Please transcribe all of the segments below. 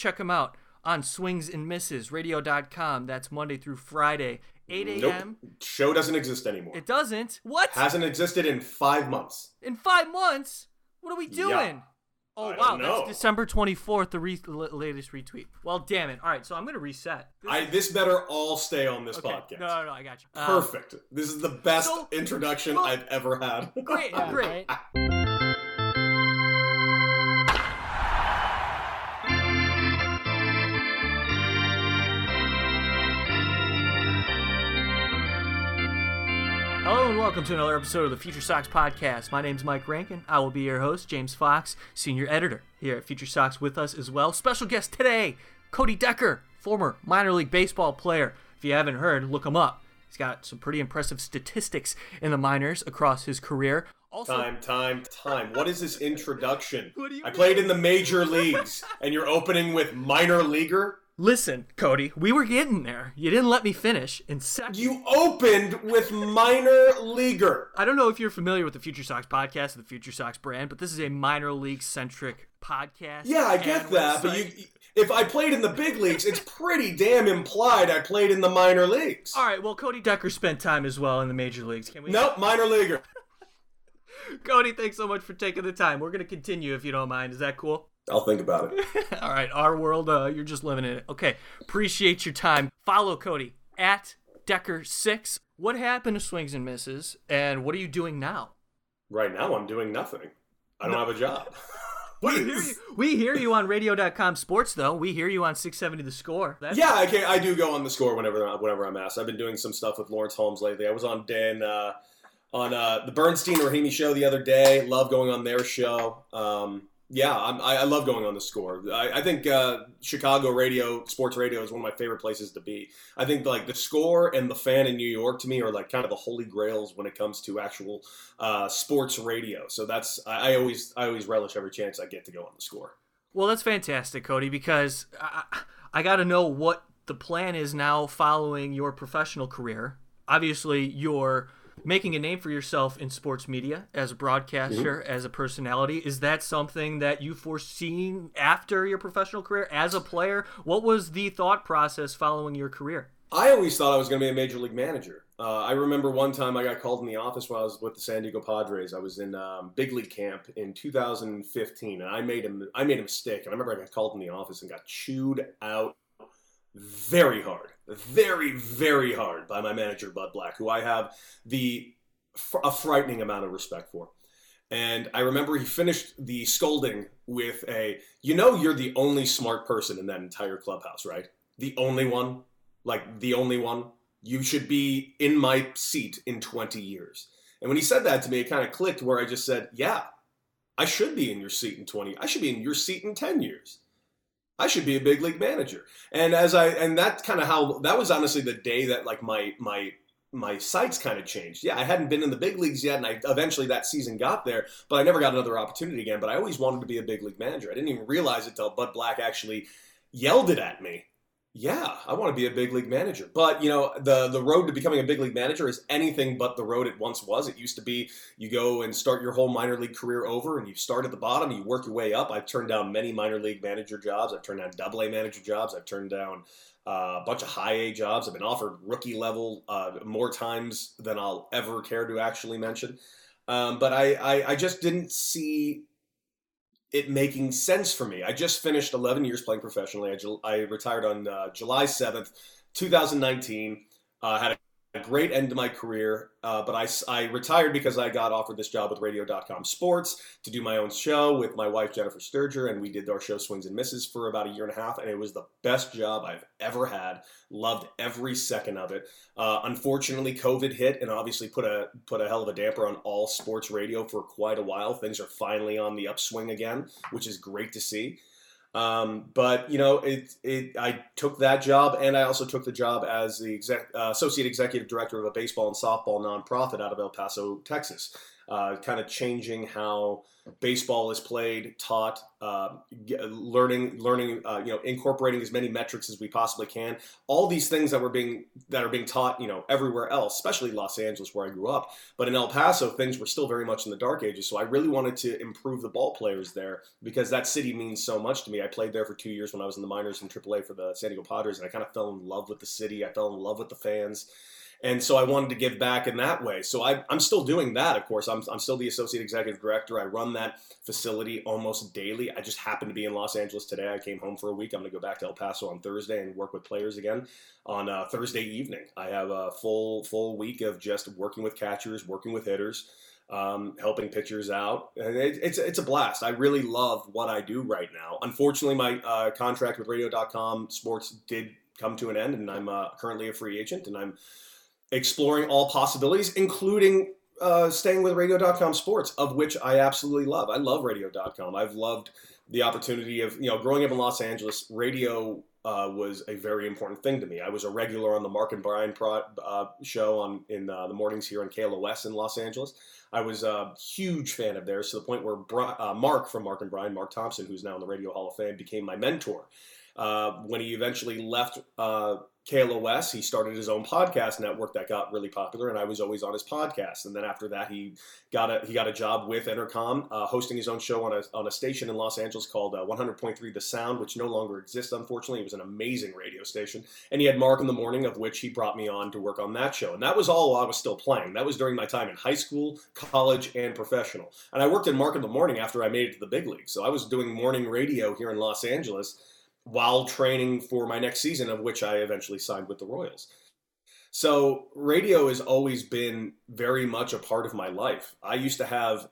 check him out on Swings and Misses Radio.com. That's Monday through Friday, 8 a.m. Nope. Show doesn't exist anymore. It doesn't. What? Hasn't existed in five months. In five months? What are we Yeah. doing? Oh I wow, that's December 24th, the re- l- latest retweet. Well, damn it. All right, so I'm gonna reset. This I this better all stay on this okay. podcast. No, no, no, I got you. Um, Perfect. This is the best so- introduction well- I've ever had. great, Yeah, great. right? Welcome to another episode of the Future Sox Podcast. My name is Mike Rankin. I will be your host, James Fox, senior editor here at Future Sox with us as well. Special guest today, Cody Decker, former minor league baseball player. If you haven't heard, look him up. He's got some pretty impressive statistics in the minors across his career. Also, Time, time, time. What is this introduction? What do you I played in the major leagues, and you're opening with minor leaguer. Listen, Cody, we were getting there. You didn't let me finish. In second, You opened with minor leaguer. I don't know if you're familiar with the Future Sox podcast, the Future Sox brand, but this is a minor league centric podcast. Yeah, I get that, but you. If I played in the big leagues, it's pretty damn implied I played in the minor leagues. All right, well, Cody Decker spent time as well in the major leagues. Can we? Nope, minor leaguer. Cody, thanks so much for taking the time. We're gonna continue if you don't mind. Is that cool? I'll think about it. All right, our world, uh, you're just living in it. Okay, appreciate your time. Follow Cody at Decker6. What happened to Swings and Misses, and what are you doing now? Right now, I'm doing nothing. I don't have a job. We hear you, we hear you on radio.com sports, though. We hear you on 670 The Score. That's, Yeah, I can, I do go on the score whenever whenever I'm asked. I've been doing some stuff with Lawrence Holmes lately. I was on Dan uh, on uh, the Bernstein Rahimi show the other day. Love going on their show. Um, yeah, I'm, I, love going on the score. I, I think uh, Chicago radio, sports radio, is one of my favorite places to be. I think like the score and the fan in New York to me are like kind of the holy grails when it comes to actual uh, sports radio. So that's I, I always I always relish every chance I get to go on the score. Well, that's fantastic, Cody, because I, I got to know what the plan is now following your professional career. Obviously, you're making a name for yourself in sports media as a broadcaster, as a personality. Is that something that you foreseen after your professional career as a player? What was the thought process following your career? I always thought I was going to be a major league manager. Uh, I remember one time I got called in the office while I was with the San Diego Padres. I was in um, big league camp in 2015, and I made a I made a mistake. And I remember I got called in the office and got chewed out very hard, very very hard by my manager Bud Black, who I have the a frightening amount of respect for. And I remember he finished the scolding with a, "You know, you're the only smart person in that entire clubhouse, right? The only one." like the only one. You should be in my seat in 20 years. And when he said that to me, it kind of clicked where I just said, yeah, I should be in your seat in 20. I should be in your seat in 10 years. I should be a big league manager. And as I and that's kind of how that was honestly the day that like my my my sights kind of changed. Yeah, I hadn't been in the big leagues yet, and I eventually that season got there, but I never got another opportunity again. But I always wanted to be a big league manager. I didn't even realize it till Bud Black actually yelled it at me yeah, I want to be a big league manager. But you know, the the road to becoming a big league manager is anything but the road it once was. It used to be you go and start your whole minor league career over, and you start at the bottom, you work your way up. I've turned down many minor league manager jobs. I've turned down double A manager jobs. I've turned down uh, a bunch of high A jobs. I've been offered rookie level uh, more times than I'll ever care to actually mention. Um, but I, I I just didn't see it making sense for me. I just finished 11 years playing professionally. I, I retired on uh, July 7th, 2019. Uh, had a great end to my career, uh, but I retired because I got offered this job with Radio.com Sports to do my own show with my wife Jennifer Sturger, and we did our show Swings and Misses for about a year and a half, and it was the best job I've ever had. Loved every second of it. Uh, unfortunately, COVID hit and obviously put a put a hell of a damper on all sports radio for quite a while. Things are finally on the upswing again, which is great to see. Um, but you know, it, it I took that job, and I also took the job as the exec, uh, associate executive director of a baseball and softball nonprofit out of El Paso, Texas. Uh, kind of changing how baseball is played, taught, uh, learning, learning, uh, you know, incorporating as many metrics as we possibly can. All these things that were being that are being taught, you know, everywhere else, especially Los Angeles where I grew up. But in El Paso, things were still very much in the dark ages. So I really wanted to improve the ball players there because that city means so much to me. I played there for two years when I was in the minors in AAA for the San Diego Padres, and I kind of fell in love with the city. I fell in love with the fans and so I wanted to give back in that way. So I, am still doing that, of course. I'm, I'm still the associate executive director. I run that facility almost daily. I just happen to be in Los Angeles today. I came home for a week. I'm going to go back to El Paso on Thursday and work with players again on uh, Thursday evening. I have a full full week of just working with catchers, working with hitters. Um, helping pitchers out. And it, it's it's a blast. I really love what I do right now. Unfortunately, my uh, contract with Radio.com Sports did come to an end, and I'm uh, currently a free agent, and I'm exploring all possibilities, including uh, staying with radio.com sports, of which I absolutely love. I love radio.com. I've loved the opportunity of, you know, growing up in Los Angeles, radio uh, was a very important thing to me. I was a regular on the Mark and Brian pro, uh, show on in uh, the mornings here on KLOS in Los Angeles. I was a huge fan of theirs to the point where Bri- uh, Mark from Mark and Brian, Mark Thompson, who's now in the Radio Hall of Fame, became my mentor. Uh, when he eventually left uh, KLOS, he started his own podcast network that got really popular, and I was always on his podcast. And then after that, he got a he got a job with Entercom, uh, hosting his own show on a on a station in Los Angeles called uh, 100.3 The Sound, which no longer exists, unfortunately. It was an amazing radio station, and he had Mark in the Morning, of which he brought me on to work on that show. And that was all while I was still playing. That was during my time in high school, college, and professional. And I worked in Mark in the Morning after I made it to the big leagues. So I was doing morning radio here in Los Angeles while training for my next season, of which I eventually signed with the Royals. So radio has always been very much a part of my life. I used to have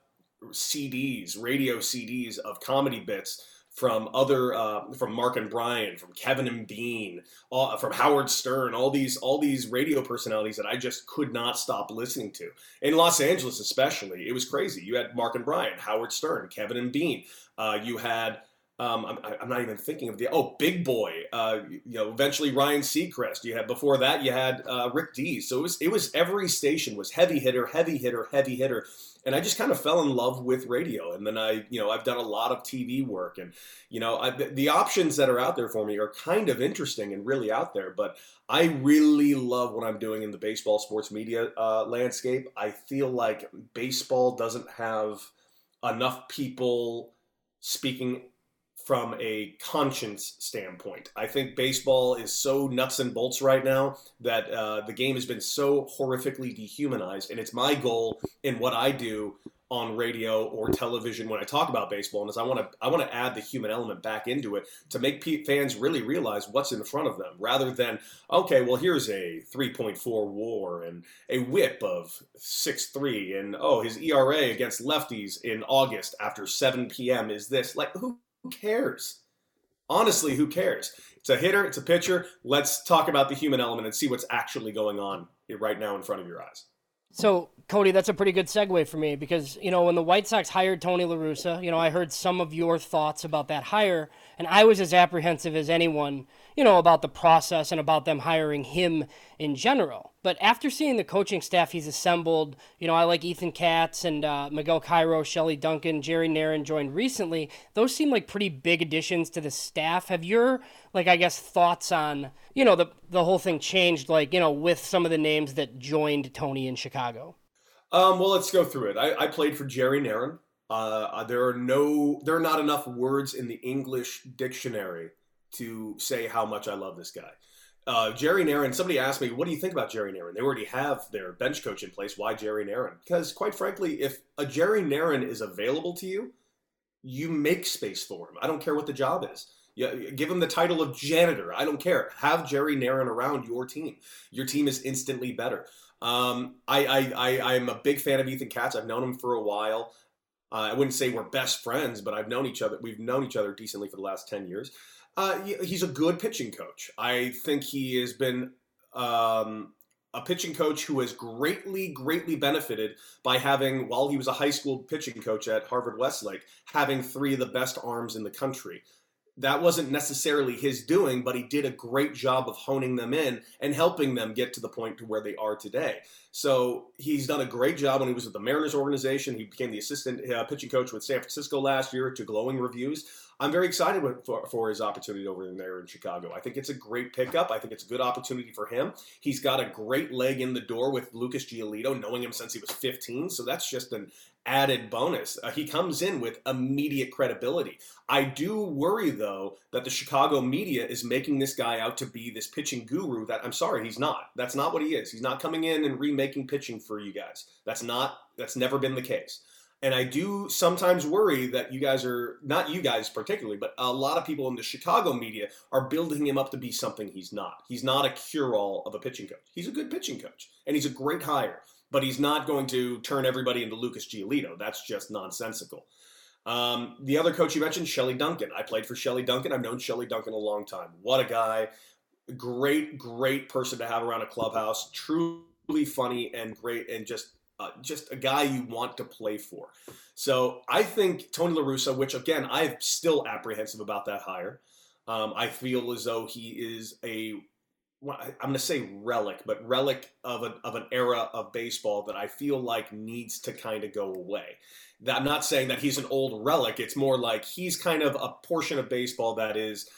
CDs, radio CDs of comedy bits from other, uh, from Mark and Brian, from Kevin and Bean, from Howard Stern, all these, all these radio personalities that I just could not stop listening to. In Los Angeles, especially, it was crazy. You had Mark and Brian, Howard Stern, Kevin and Bean. Uh, you had um, I'm, I'm, not even thinking of the oh big boy. Uh, you know, eventually Ryan Seacrest. You had before that you had uh, Rick Dees. So it was it was every station was heavy hitter, heavy hitter, heavy hitter, and I just kind of fell in love with radio. And then I you know I've done a lot of TV work, and you know I, the options that are out there for me are kind of interesting and really out there. But I really love what I'm doing in the baseball sports media uh, landscape. I feel like baseball doesn't have enough people speaking from a conscience standpoint. I think baseball is so nuts and bolts right now that uh, the game has been so horrifically dehumanized, and it's my goal in what I do on radio or television when I talk about baseball, and is I want to I want to add the human element back into it to make fans really realize what's in front of them, rather than okay, well here's a 3.4 WAR and a WHIP of 6.3, and oh his ERA against lefties in August after 7 p.m. is this like who who cares? Honestly, who cares? It's a hitter, it's a pitcher. Let's talk about the human element and see what's actually going on right now in front of your eyes. So, Cody, that's a pretty good segue for me because, you know, when the White Sox hired Tony La Russa, you know, I heard some of your thoughts about that hire, and I was as apprehensive as anyone you know, about the process and about them hiring him in general. But after seeing the coaching staff he's assembled, you know, I like Ethan Katz and uh, Miguel Cairo, Shelley Duncan, Jerry Narron joined recently. Those seem like pretty big additions to the staff. Have your, like, I guess, thoughts on, you know, the, the whole thing changed, like, you know, with some of the names that joined Tony in Chicago? Um, well, let's go through it. I, I played for Jerry Narron. Uh, there are no, there are not enough words in the English dictionary to say how much I love this guy. Uh, Jerry Narron, somebody asked me, what do you think about Jerry Narron? They already have their bench coach in place. Why Jerry Narron? Because, quite frankly, if a Jerry Narron is available to you, you make space for him. I don't care what the job is. Yeah, give him the title of janitor. I don't care. Have Jerry Narron around your team. Your team is instantly better. Um, I, I, I, I'm a big fan of Ethan Katz. I've known him for a while. Uh, I wouldn't say we're best friends, but I've known each other. We've known each other decently for the last ten years. Uh, he's a good pitching coach. I think he has been um, a pitching coach who has greatly, greatly benefited by having, while he was a high school pitching coach at Harvard Westlake, having three of the best arms in the country. That wasn't necessarily his doing, but he did a great job of honing them in and helping them get to the point to where they are today. So he's done a great job when he was with the Mariners organization. He became the assistant uh, pitching coach with San Francisco last year to glowing reviews. I'm very excited for, for his opportunity over there in Chicago. I think it's a great pickup. I think it's a good opportunity for him. He's got a great leg in the door with Lucas Giolito, knowing him since he was 15. So that's just an added bonus. Uh, he comes in with immediate credibility. I do worry, though, that the Chicago media is making this guy out to be this pitching guru that I'm sorry, he's not. That's not what he is. He's not coming in and remaking pitching for you guys. That's not, that's never been the case. And I do sometimes worry that you guys are, not you guys particularly, but a lot of people in the Chicago media are building him up to be something he's not. He's not a cure all of a pitching coach. He's a good pitching coach, and he's a great hire, but he's not going to turn everybody into Lucas Giolito. That's just nonsensical. Um, the other coach you mentioned, Shelley Duncan. I played for Shelley Duncan. I've known Shelley Duncan a long time. What a guy. Great, great person to have around a clubhouse. Truly funny and great and just uh, just a guy you want to play for. So I think Tony La Russa, which again I'm still apprehensive about that hire. Um, I feel as though he is a I'm going to say relic, but relic of an of an era of baseball that I feel like needs to kind of go away. I'm not saying that he's an old relic. It's more like he's kind of a portion of baseball that is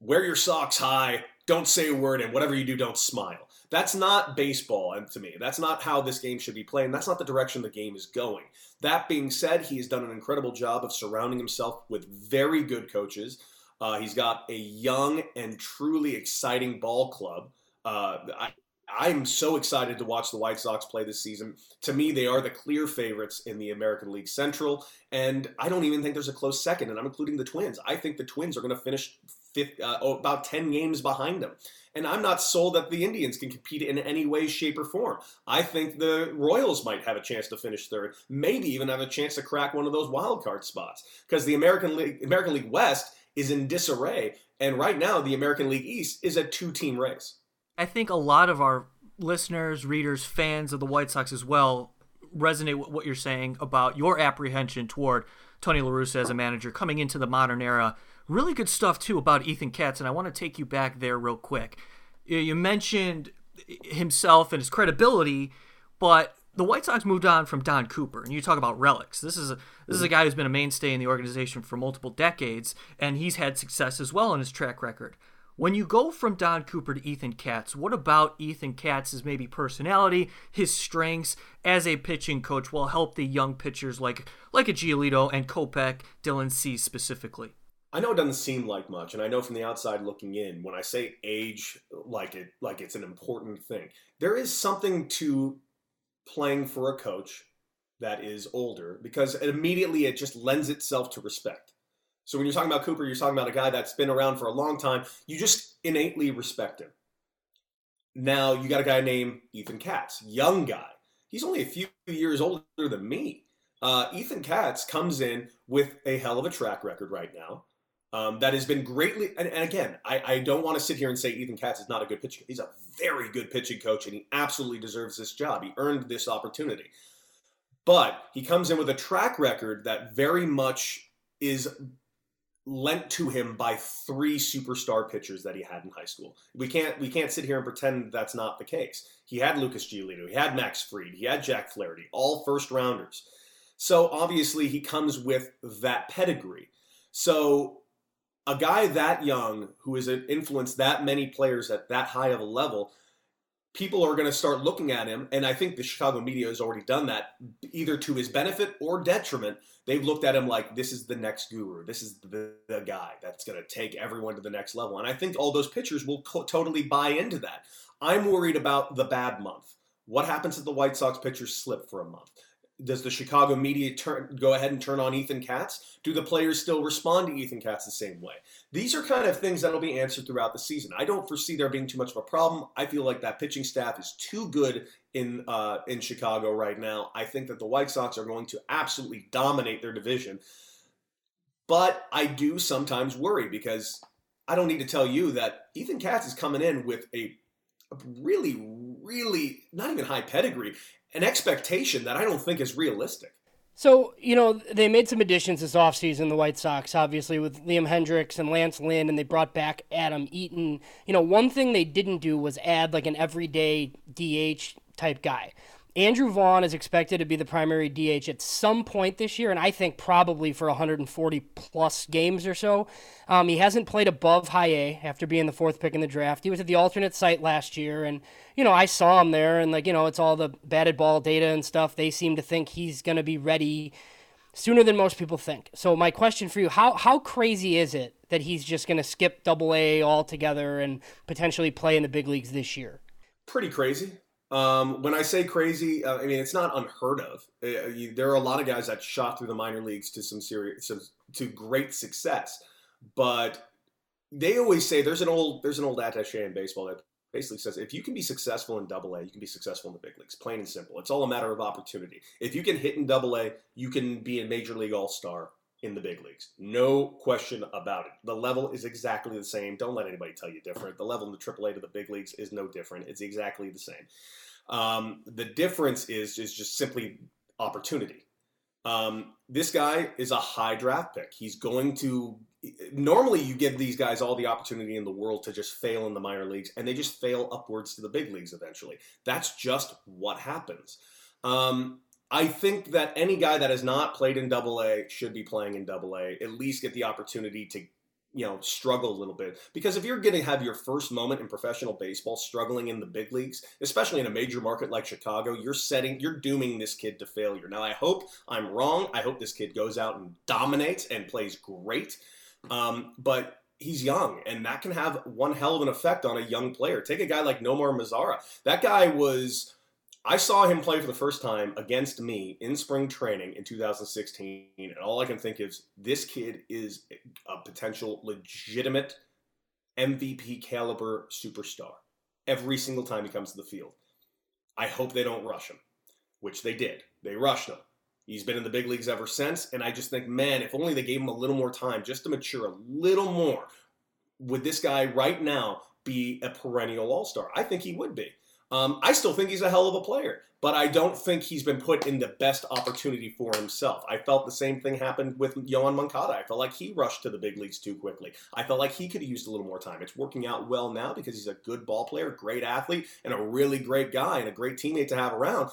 wear your socks high, don't say a word, and whatever you do, don't smile. That's not baseball and to me. That's not how this game should be played. And that's not the direction the game is going. That being said, he has done an incredible job of surrounding himself with very good coaches. Uh, he's got a young and truly exciting ball club. Uh, I, I'm so excited to watch the White Sox play this season. To me, they are the clear favorites in the American League Central, and I don't even think there's a close second, and I'm including the Twins. I think the Twins are going to finish uh, oh, about 10 games behind them. And I'm not sold that the Indians can compete in any way, shape, or form. I think the Royals might have a chance to finish third, maybe even have a chance to crack one of those wild card spots. Because the American League, American League West is in disarray, and right now the American League East is a two-team race. I think a lot of our listeners, readers, fans of the White Sox as well resonate with what you're saying about your apprehension toward Tony La Russa as a manager coming into the modern era Really good stuff too about Ethan Katz, and I want to take you back there real quick. You mentioned himself and his credibility, but the White Sox moved on from Don Cooper, and you talk about relics. This is a this is a mm. guy who's been a mainstay in the organization for multiple decades, and he's had success as well in his track record. When you go from Don Cooper to Ethan Katz, what about Ethan Katz's maybe personality, his strengths as a pitching coach will help the young pitchers like like a Giolito and Kopech, Dylan Cease specifically? I know it doesn't seem like much, and I know from the outside looking in, when I say age, like it, like it's an important thing. There is something to playing for a coach that is older because immediately it just lends itself to respect. So when you're talking about Cooper, you're talking about a guy that's been around for a long time. You just innately respect him. Now you got a guy named Ethan Katz, young guy. He's only a few years older than me. Uh, Ethan Katz comes in with a hell of a track record right now um, that has been greatly. And, and again, I, I, don't want to sit here and say Ethan Katz is not a good pitching. Coach. He's a very good pitching coach, and he absolutely deserves this job. He earned this opportunity, but he comes in with a track record that very much is lent to him by three superstar pitchers that he had in high school. We can't we can't sit here and pretend that's not the case. He had Lucas Giolito, he had Max Fried, he had Jack Flaherty, all first rounders. So obviously he comes with that pedigree. So a guy that young who has influenced that many players at that high of a level, people are going to start looking at him. And I think the Chicago media has already done that, either to his benefit or detriment. They've looked at him like this is the next guru. This is the, the guy that's going to take everyone to the next level. And I think all those pitchers will co- totally buy into that. I'm worried about the bad month. What happens if the White Sox pitchers slip for a month? Does the Chicago media turn go ahead and turn on Ethan Katz? Do the players still respond to Ethan Katz the same way? These are kind of things that'll be answered throughout the season. I don't foresee there being too much of a problem. I feel like that pitching staff is too good in uh, in Chicago right now. I think that the White Sox are going to absolutely dominate their division. But I do sometimes worry because I don't need to tell you that Ethan Katz is coming in with a, really, really not even high pedigree an expectation that I don't think is realistic. So, you know, they made some additions this offseason, the White Sox, obviously, with Liam Hendriks and Lance Lynn, and they brought back Adam Eaton. You know, one thing they didn't do was add like an everyday DH type guy. Andrew Vaughn is expected to be the primary DH at some point this year, and I think probably for 140 plus games or so. Um, he hasn't played above high A after being the fourth pick in the draft. He was at the alternate site last year, and you know I saw him there, and like you know it's all the batted ball data and stuff. They seem to think he's going to be ready sooner than most people think. So my question for you: how how crazy is it that he's just going to skip Double A altogether and potentially play in the big leagues this year? Pretty crazy. Um, when I say crazy, uh, I mean it's not unheard of. Uh, you, there are a lot of guys that shot through the minor leagues to some serious, some, to great success, but they always say there's an old there's an old attaché in baseball that basically says if you can be successful in Double A, you can be successful in the big leagues. Plain and simple. It's all a matter of opportunity. If you can hit in Double A, you can be a major league all star in the big leagues. No question about it. The level is exactly the same. Don't let anybody tell you different. The level in the AAA to the big leagues is no different. It's exactly the same. Um, the difference is is just simply opportunity. Um, this guy is a high draft pick. He's going to normally you give these guys all the opportunity in the world to just fail in the minor leagues, and they just fail upwards to the big leagues eventually. That's just what happens. Um, I think that any guy that has not played in Double A should be playing in Double A. At least get the opportunity to, you know, struggle a little bit. Because if you're going to have your first moment in professional baseball, struggling in the big leagues, especially in a major market like Chicago, you're setting, you're dooming this kid to failure. Now, I hope I'm wrong. I hope this kid goes out and dominates and plays great. Um, but he's young, and that can have one hell of an effect on a young player. Take a guy like Nomar Mazara That guy was I saw him play for the first time against me in spring training in 2016, and all I can think is this kid is a potential legitimate MVP caliber superstar every single time he comes to the field. I hope they don't rush him, which they did. They rushed him. He's been in the big leagues ever since, and I just think, man, if only they gave him a little more time just to mature a little more, would this guy right now be a perennial all star? I think he would be. Um, I still think he's a hell of a player, but I don't think he's been put in the best opportunity for himself. I felt the same thing happened with Yoan Moncada. I felt like he rushed to the big leagues too quickly. I felt like he could have used a little more time. It's working out well now because he's a good ball player, great athlete, and a really great guy and a great teammate to have around.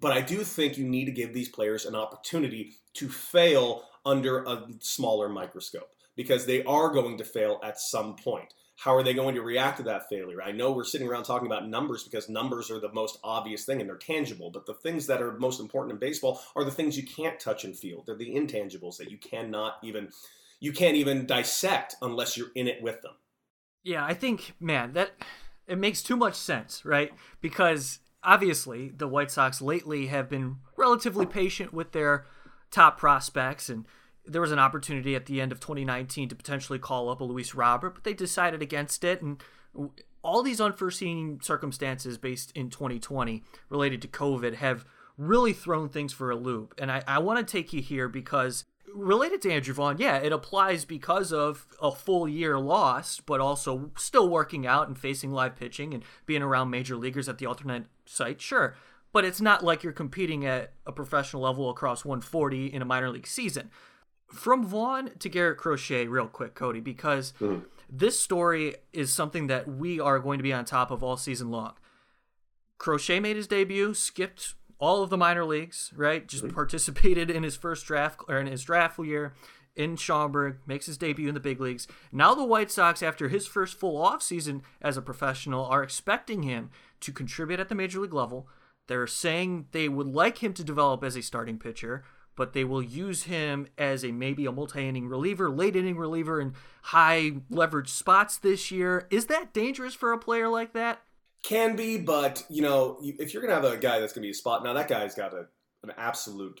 But I do think you need to give these players an opportunity to fail under a smaller microscope because they are going to fail at some point how are they going to react to that failure? I know we're sitting around talking about numbers because numbers are the most obvious thing and they're tangible, but the things that are most important in baseball are the things you can't touch and feel. They're the intangibles that you cannot even you can't even dissect unless you're in it with them. Yeah, I think man, that it makes too much sense, right? Because obviously the White Sox lately have been relatively patient with their top prospects and there was an opportunity at the end of 2019 to potentially call up a Luis Robert, but they decided against it. And all these unforeseen circumstances based in 2020 related to COVID have really thrown things for a loop. And I, I want to take you here because related to Andrew Vaughn, yeah, it applies because of a full year lost, but also still working out and facing live pitching and being around major leaguers at the alternate site. Sure. But it's not like you're competing at a professional level across 140 in a minor league season from Vaughn to Garrett Crochet, real quick, Cody, because mm-hmm. this story is something that we are going to be on top of all season long. Crochet made his debut, skipped all of the minor leagues, right? Just mm-hmm. participated in his first draft or in his draft year in Schaumburg, makes his debut in the big leagues. Now the White Sox, after his first full offseason as a professional, are expecting him to contribute at the major league level. They're saying they would like him to develop as a starting pitcher but they will use him as a maybe a multi-inning reliever, late inning reliever in high leverage spots this year. Is that dangerous for a player like that? Can be, but you know, if you're gonna have a guy that's gonna be a spot, now that guy's got a, an absolute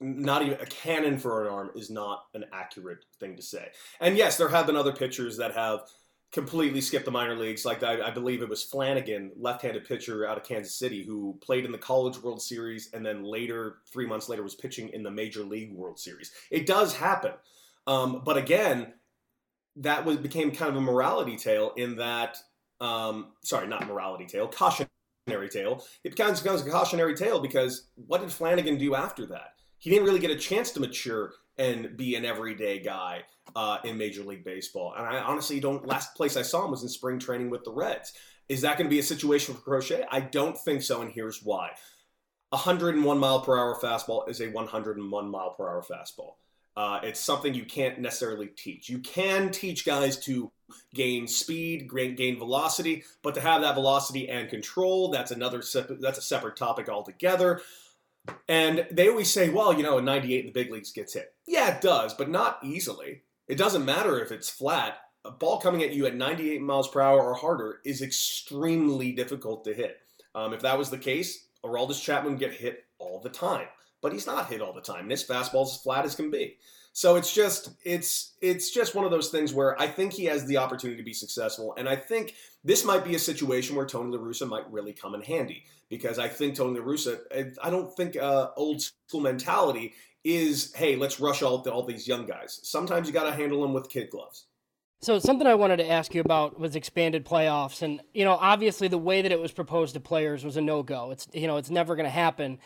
not even a cannon for an arm is not an accurate thing to say. And yes, there have been other pitchers that have completely skipped the minor leagues. Like I, I, believe it was Flanagan, left-handed pitcher out of Kansas City, who played in the College World Series and then later, three months later, was pitching in the Major League World Series. It does happen, um, but again, that was became kind of a morality tale in that. Um, sorry, not morality tale, cautionary tale. It becomes, becomes a cautionary tale because what did Flanagan do after that? he didn't really get a chance to mature and be an everyday guy uh, in Major League Baseball. And I honestly don't. Last place I saw him was in spring training with the Reds. Is that going to be a situation for Crochet? I don't think so, and here's why. 101 mile per hour fastball is a 101 mile per hour fastball. Uh, it's something you can't necessarily teach. You can teach guys to gain speed, gain velocity, but to have that velocity and control, that's another that's a separate topic altogether. And they always say, well, you know, a 98 in the big leagues gets hit. Yeah, it does, but not easily. It doesn't matter if it's flat. A ball coming at you at 98 miles per hour or harder is extremely difficult to hit. Um, if that was the case, Aroldis Chapman would get hit all the time, but he's not hit all the time. This fastball's as flat as can be. So it's just it's it's just one of those things where I think he has the opportunity to be successful, and I think this might be a situation where Tony La Russa might really come in handy because I think Tony La Russa, I don't think uh, old school mentality is hey let's rush all all these young guys. Sometimes you got to handle them with kid gloves. So something I wanted to ask you about was expanded playoffs, and you know, obviously the way that it was proposed to players was a no go. It's you know, it's never going to happen,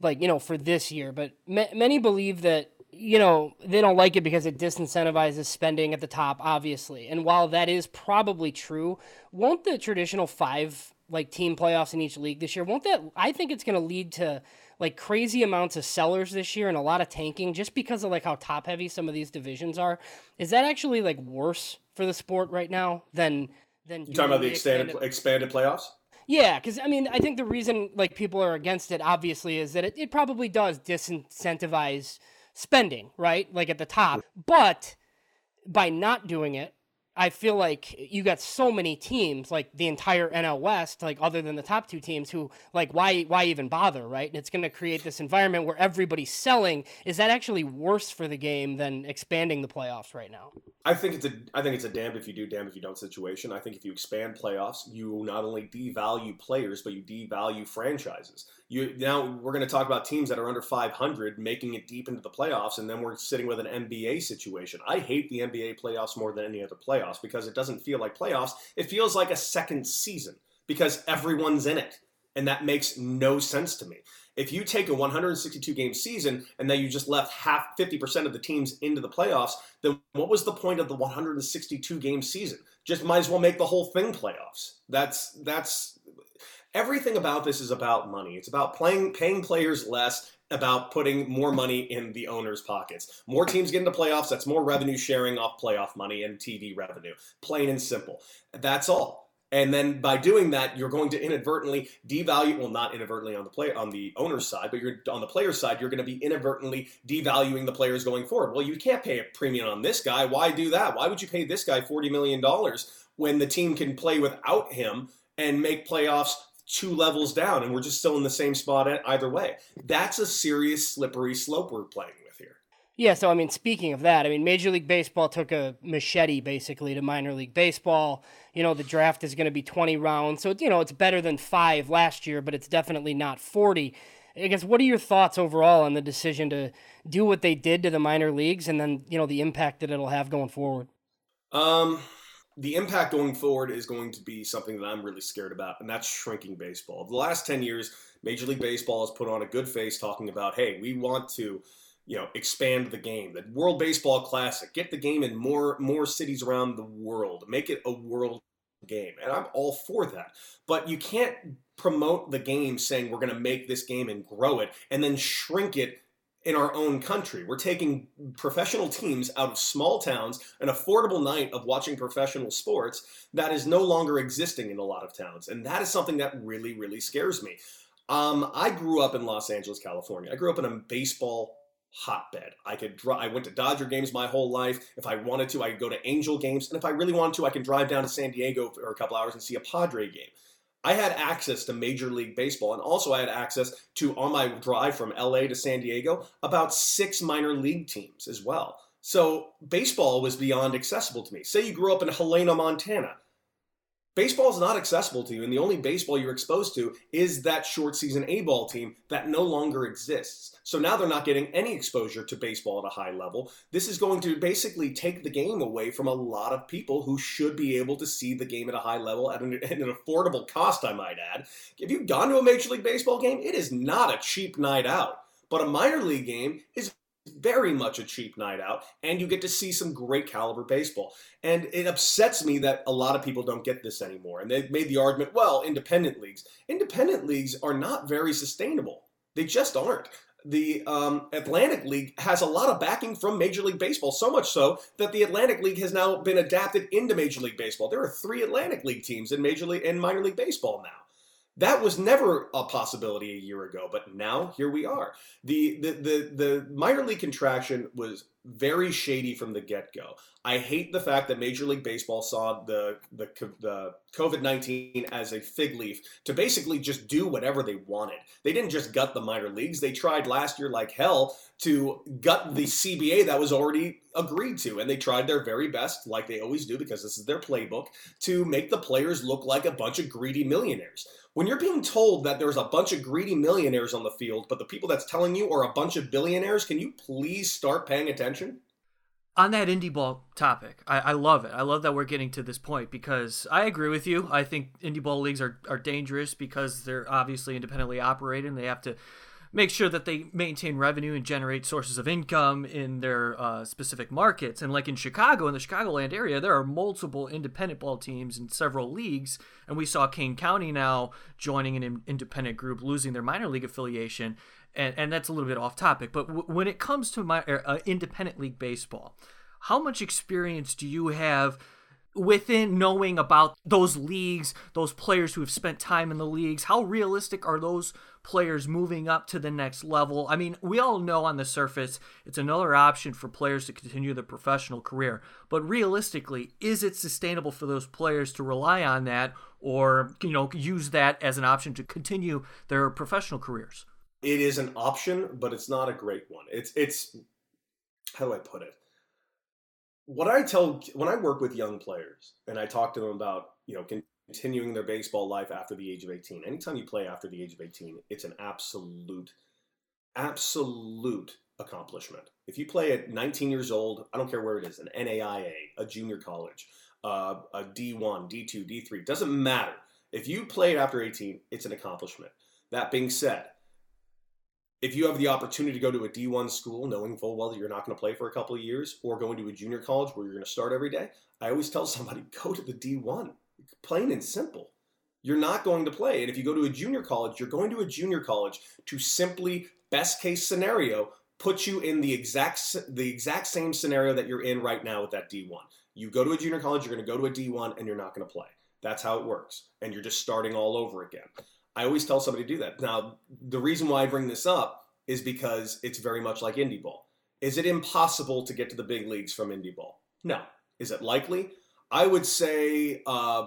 like you know, for this year. But many believe that you know, they don't like it because it disincentivizes spending at the top, obviously. And while that is probably true, won't the traditional five like team playoffs in each league this year, won't that I think it's gonna lead to like crazy amounts of sellers this year and a lot of tanking just because of like how top heavy some of these divisions are. Is that actually like worse for the sport right now than than you talking about the expanded expanded, expanded playoffs? Yeah, because I mean, I think the reason like people are against it obviously is that it, it probably does disincentivize spending, right? Like at the top. But by not doing it, I feel like you got so many teams, like the entire NL West, like other than the top two teams, who like why why even bother, right? And it's going to create this environment where everybody's selling. Is that actually worse for the game than expanding the playoffs right now? I think it's a I think it's a damned if you do, damned if you don't situation. I think if you expand playoffs, you not only devalue players, but you devalue franchises you now we're going to talk about teams that are under 500 making it deep into the playoffs and then we're sitting with an NBA situation. I hate the NBA playoffs more than any other playoffs because it doesn't feel like playoffs. It feels like a second season because everyone's in it and that makes no sense to me. If you take a 162 game season and then you just left half 50% of the teams into the playoffs, then what was the point of the 162 game season? Just might as well make the whole thing playoffs. That's that's everything about this is about money. It's about playing, paying players less, about putting more money in the owners' pockets. More teams get into playoffs. That's more revenue sharing off playoff money and TV revenue. Plain and simple. That's all. And then by doing that, you're going to inadvertently devalue. Well, not inadvertently on the play on the owner's side, but you're on the player's side. You're going to be inadvertently devaluing the players going forward. Well, you can't pay a premium on this guy. Why do that? Why would you pay this guy forty million dollars when the team can play without him and make playoffs two levels down and we're just still in the same spot either way. That's a serious slippery slope we're playing with here. Yeah, so I mean, speaking of that, I mean, Major League Baseball took a machete basically to minor league baseball. You know, the draft is going to be 20 rounds. So, you know, it's better than five last year, but it's definitely not 40. I guess, what are your thoughts overall on the decision to do what they did to the minor leagues and then, you know, the impact that it'll have going forward? Um, the impact going forward is going to be something that I'm really scared about, and that's shrinking baseball. The last 10 years, Major League Baseball has put on a good face talking about, hey, we want to, you know, expand the game. The World Baseball Classic, get the game in more more cities around the world, make it a world game. And I'm all for that. But you can't promote the game saying we're going to make this game and grow it and then shrink it in our own country. We're taking professional teams out of small towns, an affordable night of watching professional sports that is no longer existing in a lot of towns. And that is something that really, really scares me. Um, I grew up in Los Angeles, California. I grew up in a baseball hotbed. I could drive. I went to Dodger games my whole life. If I wanted to, I could go to Angel games, and if I really wanted to, I could drive down to San Diego for a couple hours and see a Padre game. I had access to Major League Baseball, and also I had access to, on my drive from LA to San Diego, about six minor league teams as well. So baseball was beyond accessible to me. Say you grew up in Helena, Montana. Baseball is not accessible to you, and the only baseball you're exposed to is that short season A ball team that no longer exists. So now they're not getting any exposure to baseball at a high level. This is going to basically take the game away from a lot of people who should be able to see the game at a high level at an, at an affordable cost, I might add. If you've gone to a Major League Baseball game, it is not a cheap night out. But a minor league game is very much a cheap night out, and you get to see some great caliber baseball. And it upsets me that a lot of people don't get this anymore. And they've made the argument, well, independent leagues. Independent leagues are not very sustainable. They just aren't the um, Atlantic League has a lot of backing from Major League Baseball, so much so that the Atlantic League has now been adapted into Major League Baseball. There are three Atlantic League teams in Major League and minor league baseball now. That was never a possibility a year ago, but now here we are. The the the, the minor league contraction was very shady from the get go. I hate the fact that Major League Baseball saw the the, the COVID nineteen as a fig leaf to basically just do whatever they wanted. They didn't just gut the minor leagues. They tried last year like hell to gut the CBA that was already agreed to, and they tried their very best, like they always do, because this is their playbook, to make the players look like a bunch of greedy millionaires. When you're being told that there's a bunch of greedy millionaires on the field, but the people that's telling you are a bunch of billionaires, can you please start paying attention? On that indie ball topic, I, I, love it. I love that we're getting to this point because I agree with you. I think indie ball leagues are, are dangerous because they're obviously independently operating. They have to make sure that they maintain revenue and generate sources of income in their uh, specific markets. And like in Chicago, in the Chicagoland area, there are multiple independent ball teams in several leagues. And we saw Kane County now joining an independent group, losing their minor league affiliation and, and that's a little bit off topic, but w- when it comes to my uh, independent league baseball, how much experience do you have within knowing about those leagues, those players who have spent time in the leagues? How realistic are those players moving up to the next level? I mean, we all know on the surface it's another option for players to continue their professional career, but realistically, is it sustainable for those players to rely on that or, you know, use that as an option to continue their professional careers? It is an option, but it's not a great one. It's it's how do I put it? What I tell when I work with young players and I talk to them about you know continuing their baseball life after the age of 18. Anytime you play after the age of 18, it's an absolute, absolute accomplishment. If you play at 19 years old, I don't care where it is, an NAIA, a junior college, uh, a D1, D2, D3, doesn't matter. If you play after 18, it's an accomplishment. That being said, if you have the opportunity to go to a D1 school, knowing full well that you're not going to play for a couple of years, or going to a junior college where you're going to start every day, I always tell somebody go to the D1. Plain and simple. You're not going to play. And if you go to a junior college, you're going to a junior college to simply, best case scenario, put you in the exact the exact same scenario that you're in right now with that D1. You go to a junior college, you're going to go to a D1, and you're not going to play. That's how it works. And you're just starting all over again. I always tell somebody to do that. Now, the reason why I bring this up is because it's very much like indie ball. Is it impossible to get to the big leagues from indie ball? No. Is it likely? I would say uh,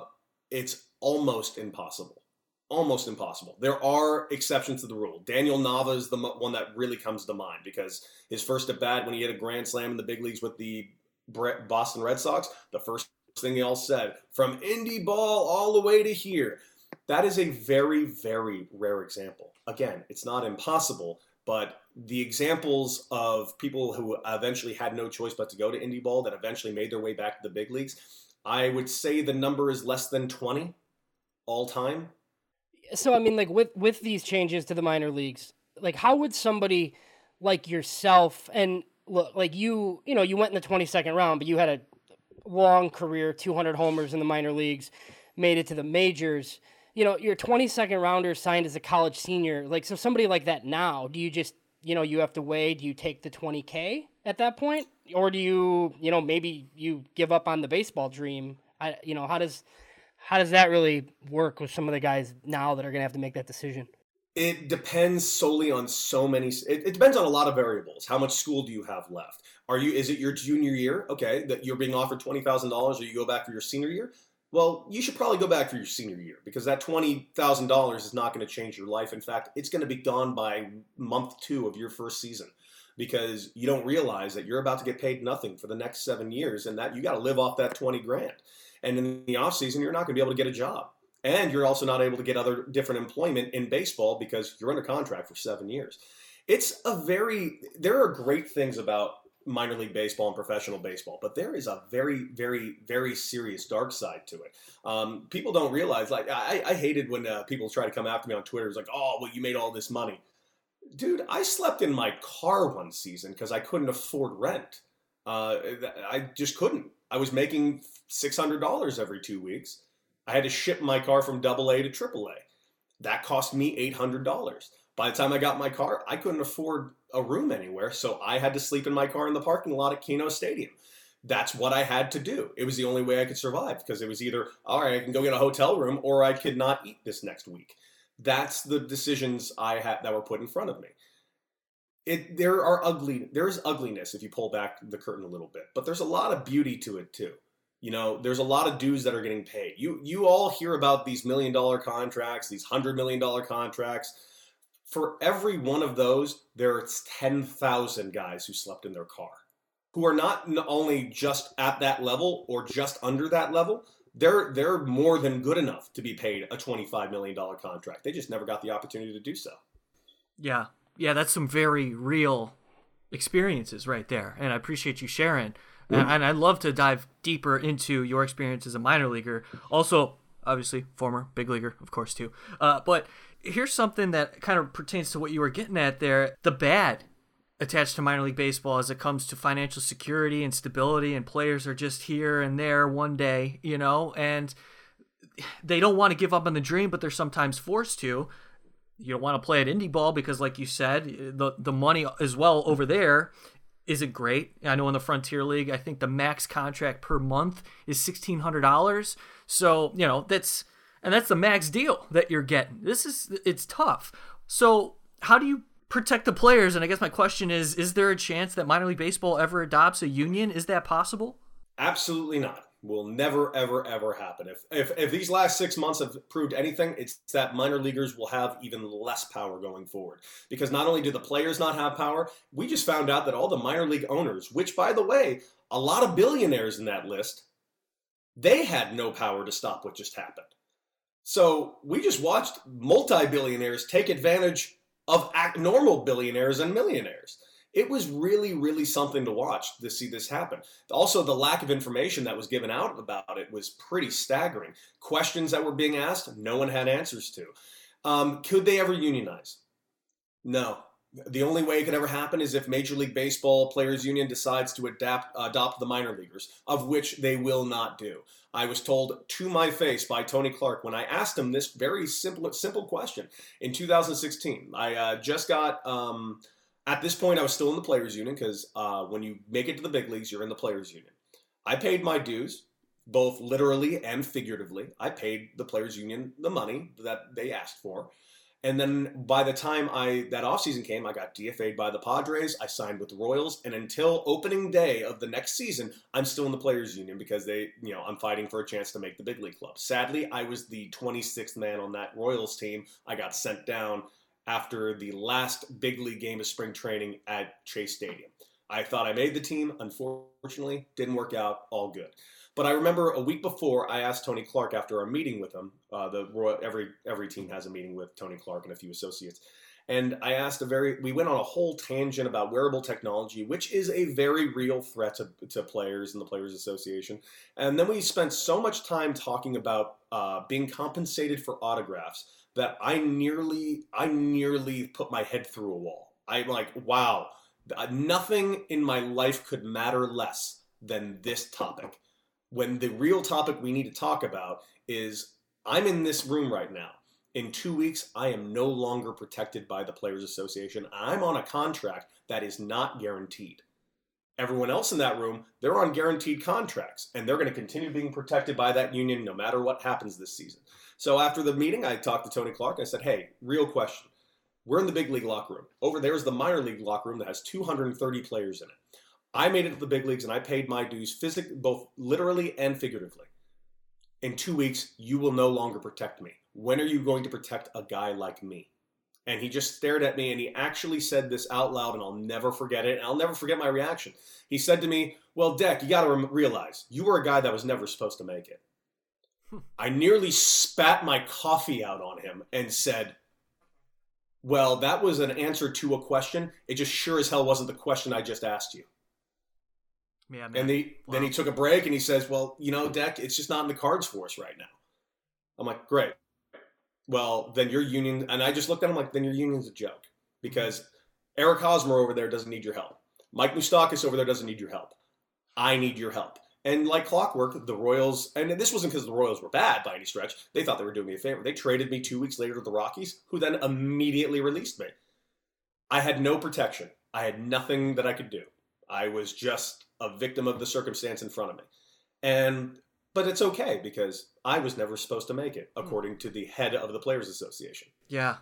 it's almost impossible. Almost impossible. There are exceptions to the rule. Daniel Nava is the one that really comes to mind because his first at bat when he hit a grand slam in the big leagues with the Boston Red Sox, the first thing they all said from indie ball all the way to here that is a very, very rare example. Again, it's not impossible, but the examples of people who eventually had no choice but to go to indie ball that eventually made their way back to the big leagues, I would say the number is less than 20 all time. So I mean like with with these changes to the minor leagues, like how would somebody like yourself and look like you, you know, you went in the 22nd round, but you had a long career, 200 homers in the minor leagues, made it to the majors you know, your 22nd rounder signed as a college senior. Like, so somebody like that now, do you just, you know, you have to weigh, do you take the 20K at that point? Or do you, you know, maybe you give up on the baseball dream? I, you know, how does, how does that really work with some of the guys now that are going to have to make that decision? It depends solely on so many. It, it, depends on a lot of variables. How much school do you have left? Are you? Is it your junior year? Okay, that you're being offered twenty thousand dollars, or you go back for your senior year. Well, you should probably go back for your senior year because that $20,000 is not going to change your life. In fact, it's going to be gone by month two of your first season because you don't realize that you're about to get paid nothing for the next seven years and that you got to live off that 20 grand. And in the off season, you're not going to be able to get a job. And you're also not able to get other different employment in baseball because you're under contract for seven years. It's a very, there are great things about minor league baseball and professional baseball, but there is a very, very, very serious dark side to it. Um, people don't realize. Like I, I hated when uh, people try to come after me on Twitter. It's like, oh, well, you made all this money. Dude, I slept in my car one season because I couldn't afford rent. Uh, I just couldn't. I was making $600 every two weeks. I had to ship my car from AA to AAA. That cost me $800. By the time I got my car, I couldn't afford a room anywhere, so I had to sleep in my car in the parking lot at Kino Stadium. That's what I had to do. It was the only way I could survive because it was either, all right, I can go get a hotel room or I could not eat this next week. That's the decisions I had that were put in front of me. It, there are ugly there's ugliness if you pull back the curtain a little bit, but there's a lot of beauty to it too. You know, there's a lot of dues that are getting paid. You you all hear about these million dollar contracts, these hundred million dollar contracts. For every one of those, there's ten thousand guys who slept in their car, who are not only just at that level or just under that level. They're they're more than good enough to be paid a twenty five million dollar contract. They just never got the opportunity to do so. Yeah, yeah, that's some very real experiences right there, and I appreciate you sharing. And, and I'd love to dive deeper into your experience as a minor leaguer. Also, obviously, former big leaguer, of course, too. Uh, but here's something that kind of pertains to what you were getting at there the bad attached to minor league baseball as it comes to financial security and stability, and players are just here and there one day, you know, and they don't want to give up on the dream, but they're sometimes forced to. You don't want to play at indie ball because, like you said, the the money as well over there isn't great. I know in the Frontier League, I think the max contract per month is sixteen hundred dollars. So you know that's and that's the max deal that you're getting. This is it's tough. So how do you protect the players? And I guess my question is: Is there a chance that minor league baseball ever adopts a union? Is that possible? Absolutely not will never, ever, ever happen. If, if, if these last six months have proved anything, it's that minor leaguers will have even less power going forward. Because not only do the players not have power, we just found out that all the minor league owners, which by the way, a lot of billionaires in that list, they had no power to stop what just happened. So we just watched multi billionaires take advantage of normal billionaires and millionaires it was really, really something to watch to see this happen. Also, the lack of information that was given out about it was pretty staggering. Questions that were being asked, no one had answers to. Um, could they ever unionize? No. The only way it could ever happen is if Major League Baseball Players Union decides to adapt, adopt the minor leaguers, of which they will not do. I was told to my face by Tony Clark when I asked him this very simple, simple question in 2016. I uh, just got. Um, at this point, I was still in the players' union because uh, when you make it to the big leagues, you're in the players' union. I paid my dues, both literally and figuratively. I paid the players' union the money that they asked for. And then by the time I that offseason came, I got DFA'd by the Padres. I signed with the Royals, and until opening day of the next season, I'm still in the players' union because they, you know, I'm fighting for a chance to make the big league club. Sadly, I was the 26th man on that Royals team. I got sent down after the last big league game of spring training at Chase Stadium. I thought I made the team. Unfortunately, didn't work out. All good. But I remember a week before, I asked Tony Clark after our meeting with him. Uh, the every every team has a meeting with Tony Clark and a few associates. And I asked a very, we went on a whole tangent about wearable technology, which is a very real threat to, to players and the Players Association. And then we spent so much time talking about uh, being compensated for autographs that I nearly I nearly put my head through a wall. I'm like, wow, nothing in my life could matter less than this topic. When the real topic we need to talk about is I'm in this room right now. In two weeks, I am no longer protected by the Players Association. I'm on a contract that is not guaranteed. Everyone else in that room, they're on guaranteed contracts, and they're going to continue being protected by that union no matter what happens this season. So after the meeting, I talked to Tony Clark. I said, hey, real question. We're in the big league locker room. Over there is the minor league locker room that has 230 players in it. I made it to the big leagues and I paid my dues both literally and figuratively. In two weeks, you will no longer protect me. When are you going to protect a guy like me? And he just stared at me and he actually said this out loud, and I'll never forget it. And I'll never forget my reaction. He said to me, Well, Deck, you got to realize you were a guy that was never supposed to make it. Hmm. I nearly spat my coffee out on him and said, Well, that was an answer to a question. It just sure as hell wasn't the question I just asked you. Yeah, man. And the, wow. then he took a break and he says, Well, you know, Deck, it's just not in the cards for us right now. I'm like, Great. Well, then your union, and I just looked at him like, Then your union's a joke. because Eric Hosmer over there doesn't need your help. Mike Moustakas over there doesn't need your help. I need your help. And like clockwork, the Royals, and this wasn't because the Royals were bad by any stretch. They thought they were doing me a favor. They traded me two weeks later to the Rockies, who then immediately released me. I had no protection. I had nothing that I could do. I was just a victim of the circumstance in front of me. And but it's okay because I was never supposed to make it, Hmm. according to the head of the Players Association. Yeah.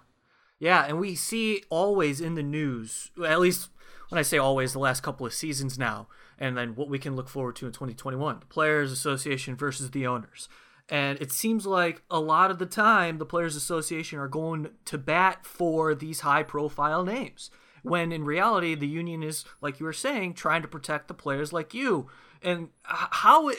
Yeah, and we see always in the news, at least when I say always, the last couple of seasons now, and then what we can look forward to in 2021 the Players Association versus the owners. And it seems like a lot of the time the Players Association are going to bat for these high profile names. When in reality, the union is, like you were saying, trying to protect the players like you. And how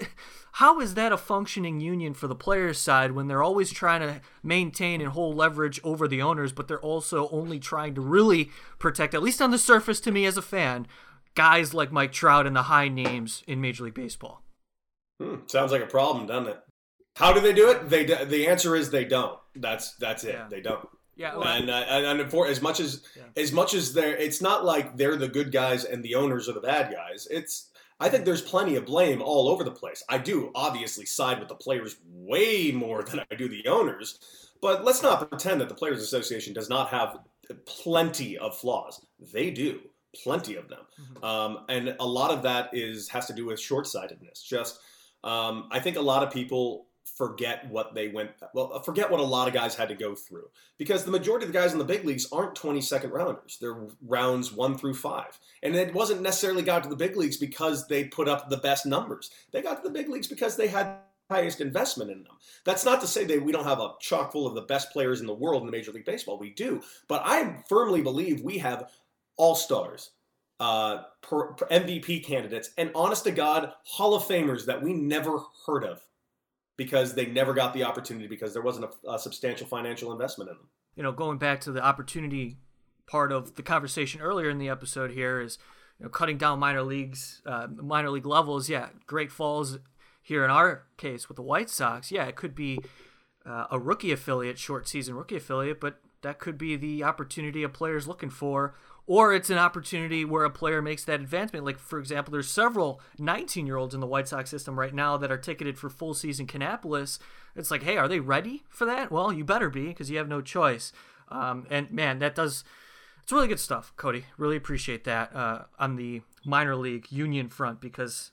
how is that a functioning union for the players' side when they're always trying to maintain and hold leverage over the owners, but they're also only trying to really protect, at least on the surface, to me as a fan, guys like Mike Trout and the high names in Major League Baseball. Hmm, sounds like a problem, doesn't it? How do they do it? They the answer is they don't. That's that's it. Yeah. They don't. Yeah, and uh, and, and for as much as as much as they're, it's not like they're the good guys and the owners are the bad guys. It's I think there's plenty of blame all over the place. I do obviously side with the players way more than I do the owners, but let's not pretend that the Players Association does not have plenty of flaws. They do, plenty of them, um, and a lot of that is has to do with short-sightedness. Just um, I think a lot of people forget what they went well forget what a lot of guys had to go through. Because the majority of the guys in the big leagues aren't 22nd rounders. They're rounds 1 through 5 and it wasn't necessarily got to the big leagues because they put up the best numbers. They got to the big leagues because they had highest investment in them. That's not to say that we don't have a chock full of the best players in the world in the major league baseball. We do. But i firmly believe we have all stars uh, per, per MVP candidates, and honest to God, Hall of Famers that we never heard of because they never got the opportunity because there wasn't a, a substantial financial investment in them. you know, going back to the opportunity part of the conversation earlier in the episode here is, you know, cutting down minor leagues, uh, minor league levels. Yeah, Great Falls here in our case with the White Sox. Yeah, it could be uh, a rookie affiliate, short season rookie affiliate, but that could be the opportunity a player's looking for. Or it's an opportunity where a player makes that advancement. Like, for example, there's several 19 year olds in the White Sox system right now that are ticketed for full season Kannapolis. It's like, hey, are they ready for that? Well, you better be because you have no choice. Um, and man, that does it's really good stuff, Cody. Really appreciate that uh, on the minor league union front because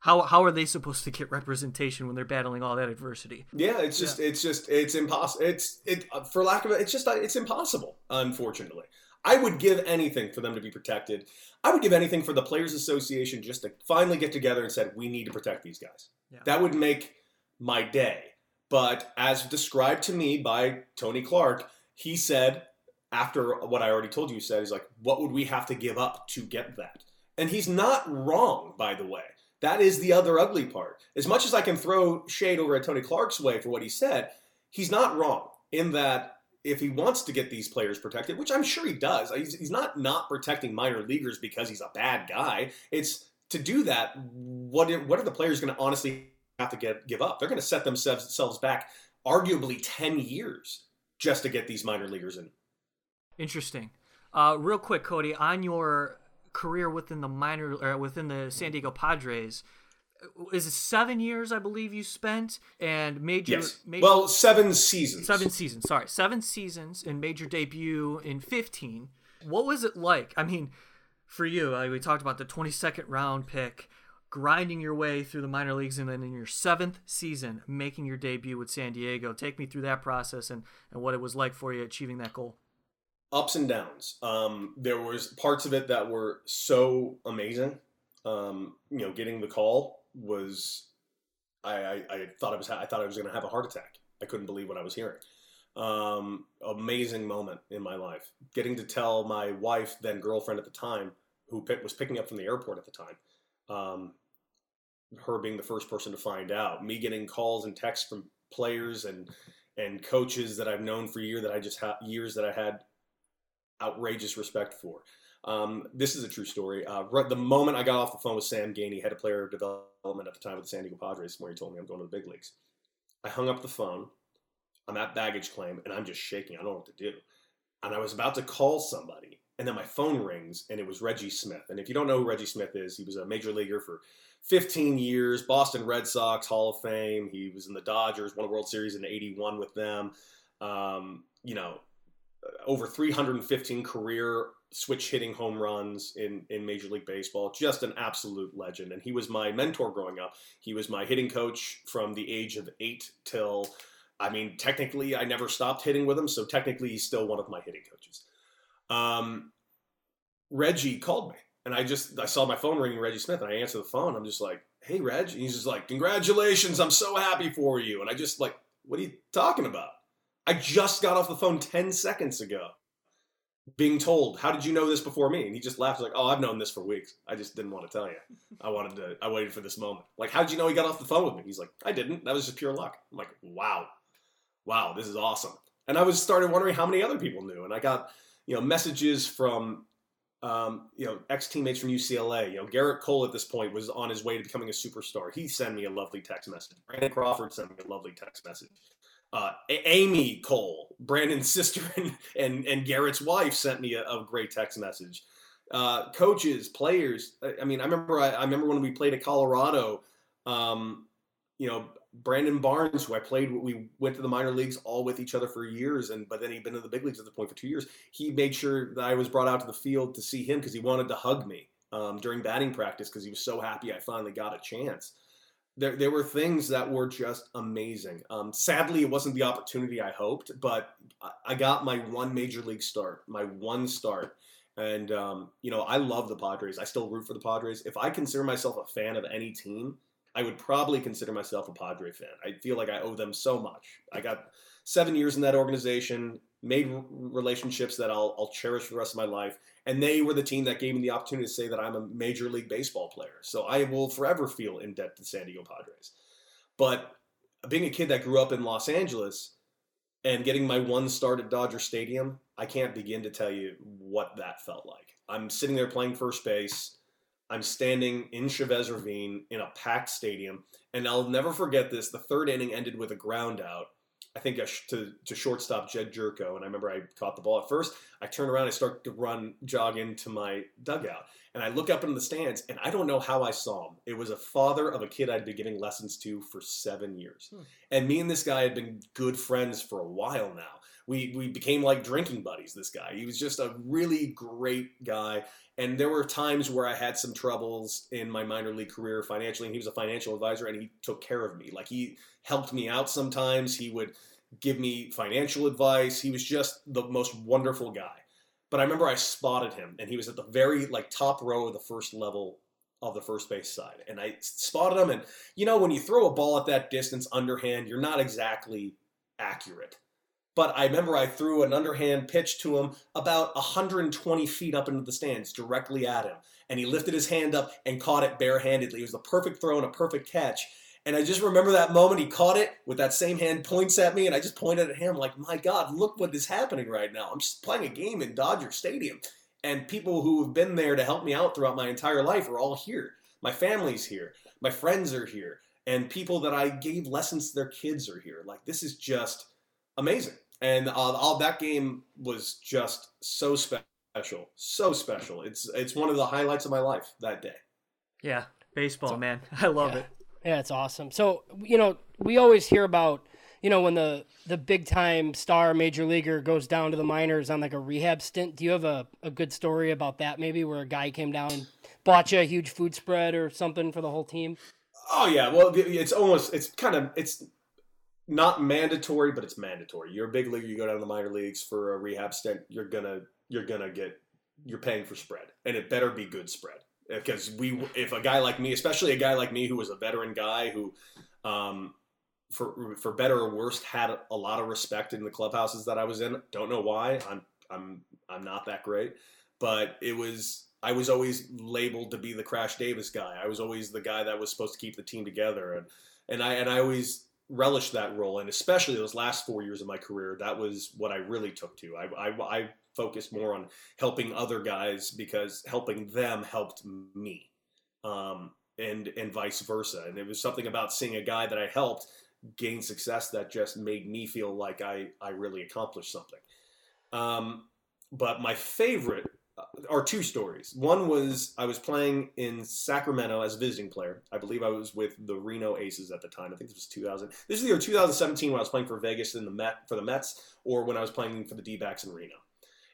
how how are they supposed to get representation when they're battling all that adversity? Yeah, it's just it's just it's impossible. It's it uh, for lack of it, it's just uh, it's impossible. Unfortunately, I would give anything for them to be protected. I would give anything for the Players Association just to finally get together and said we need to protect these guys. Yeah. That would make my day. But as described to me by Tony Clark, he said after what I already told you, he said he's like, what would we have to give up to get that? And he's not wrong, by the way. That is the other ugly part. As much as I can throw shade over at Tony Clark's way for what he said, he's not wrong in that if he wants to get these players protected, which I'm sure he does, he's, he's not not protecting minor leaguers because he's a bad guy. It's to do that. What what are the players going to honestly have to get give up? They're going to set themselves back arguably ten years just to get these minor leaguers in. Interesting. Uh, real quick, Cody, on your career within the minor or within the San Diego Padres, is it seven years I believe you spent and made your Yes. made, Well, seven seasons. seven seasons. Sorry, seven seasons and made your debut in fifteen. What was it like? I mean, for you, we talked about the twenty second round pick, grinding your way through the minor leagues, and then in your seventh season, making your debut with San Diego. Take me through that process and and what it was like for you achieving that goal. ups and downs. Um, there was parts of it that were so amazing. Um, you know, getting the call was, I, I, I thought I was, I thought I was going to have a heart attack. I couldn't believe what I was hearing. Um, amazing moment in my life. Getting to tell my wife, then girlfriend at the time, who pick, was picking up from the airport at the time, um, her being the first person to find out. Me getting calls and texts from players and and coaches that I've known for year that I just had years that I had outrageous respect for. Um, this is a true story. Uh, right, the moment I got off the phone with Sam Geaney, head of player development at the time with the San Diego Padres, where he told me I'm going to the big leagues, I hung up the phone. I'm at baggage claim, and I'm just shaking. I don't know what to do. and I was about to call somebody, and then my phone rings, and it was Reggie Smith. And if you don't know who Reggie Smith is, he was a major leaguer for 15 years, Boston Red Sox Hall of Fame. He was in the Dodgers, won a World Series in '81 with them. Um, you know, over 315 career switch hitting home runs in, in Major League Baseball. Just an absolute legend. And he was my mentor growing up. He was my hitting coach from the age of eight till, I mean, technically, I never stopped hitting with him. So technically, he's still one of my hitting coaches. Um, Reggie called me. And I just, I saw my phone ringing Reggie Smith and I answered the phone. I'm just like, hey, Reg. And he's just like, congratulations. I'm so happy for you. And I just like, what are you talking about? I just got off the phone 10 seconds ago being told, "How did you know this before me?" And he just laughed like, "Oh, I've known this for weeks. I just didn't want to tell you. I wanted to. I waited for this moment. Like, how did you know he got off the phone with me?" He's like, "I didn't. That was just pure luck." I'm like, "Wow, wow, this is awesome." And I was started wondering how many other people knew, and I got you know messages from um, you know ex teammates from UCLA. You know, Gerrit Cole at this point was on his way to becoming a superstar. He sent me a lovely text message. Brandon Crawford sent me a lovely text message uh, Amy Cole, Brandon's sister and, and, and Gerrit's wife, sent me a, a great text message. Uh, coaches, players. I, I, mean, I remember I, I, remember when we played at Colorado. Um, you know, Brandon Barnes, who I played, we went to the minor leagues all with each other for years, and but then he'd been in the big leagues at the point for two years. He made sure that I was brought out to the field to see him because he wanted to hug me um, during batting practice because he was so happy I finally got a chance there, there were things that were just amazing. Um, sadly, it wasn't the opportunity I hoped, but I got my one major league start, my one start. And, um, you know, I love the Padres. I still root for the Padres. If I consider myself a fan of any team, I would probably consider myself a Padre fan. I feel like I owe them so much. I got seven years in that organization, made relationships that I'll, I'll cherish for the rest of my life. And they were the team that gave me the opportunity to say that I'm a major league baseball player. So I will forever feel in debt to the San Diego Padres. But being a kid that grew up in Los Angeles and getting my one start at Dodger Stadium, I can't begin to tell you what that felt like. I'm sitting there playing first base. I'm standing in Chavez Ravine in a packed stadium, and I'll never forget this. The third inning ended with a ground out, I think to, to shortstop Jedd Gyorko, And I remember I caught the ball at first. I turn around, I start to run, jog into my dugout. And I look up into the stands, and I don't know how I saw him. It was a father of a kid I'd been giving lessons to for seven years. Hmm. And me and this guy had been good friends for a while now. We, we became like drinking buddies, this guy. He was just a really great guy. And there were times where I had some troubles in my minor league career financially, and he was a financial advisor and he took care of me. Like he helped me out sometimes. He would give me financial advice. He was just the most wonderful guy. But I remember I spotted him and he was at the very like top row of the first level of the first base side. And I spotted him and you know when you throw a ball at that distance underhand, you're not exactly accurate. But I remember I threw an underhand pitch to him about 120 feet up into the stands directly at him. And he lifted his hand up and caught it barehandedly. It was the perfect throw and a perfect catch. And I just remember that moment he caught it with that same hand points at me, and I just pointed at him like, my God, look what is happening right now. I'm just playing a game in Dodger Stadium. And people who have been there to help me out throughout my entire life are all here. My family's here. My friends are here. And people that I gave lessons to their kids are here. Like, this is just amazing and uh, all that game was just so special, so special. It's it's one of the highlights of my life that day. Yeah, baseball, so, man, I love yeah. it. Yeah, it's awesome. So you know, we always hear about you know when the the big time star major leaguer goes down to the minors on like a rehab stint. Do you have a, a good story about that? Maybe where a guy came down and bought you a huge food spread or something for the whole team. Oh yeah, well it's almost it's kind of it's not mandatory, but it's mandatory. You're a big league, you go down to the minor leagues for a rehab stint, you're gonna you're gonna get you're paying for spread, and it better be good spread because we if a guy like me, especially a guy like me who was a veteran guy who, um, for for better or worse, had a lot of respect in the clubhouses that I was in. Don't know why. I'm I'm I'm not that great, but it was I was always labeled to be the Crash Davis guy. I was always the guy that was supposed to keep the team together, and and I and I always relished that role, and especially those last four years of my career, that was what I really took to. I, I, I focused more on helping other guys because helping them helped me, um, and and vice versa. And it was something about seeing a guy that I helped gain success that just made me feel like I I really accomplished something. Um, but my favorite are two stories. One was I was playing in Sacramento as a visiting player. I believe I was with the Reno Aces at the time. I think this was 2000. This is either 2017 when I was playing for Vegas in the Met for the Mets, or when I was playing for the D-backs in Reno.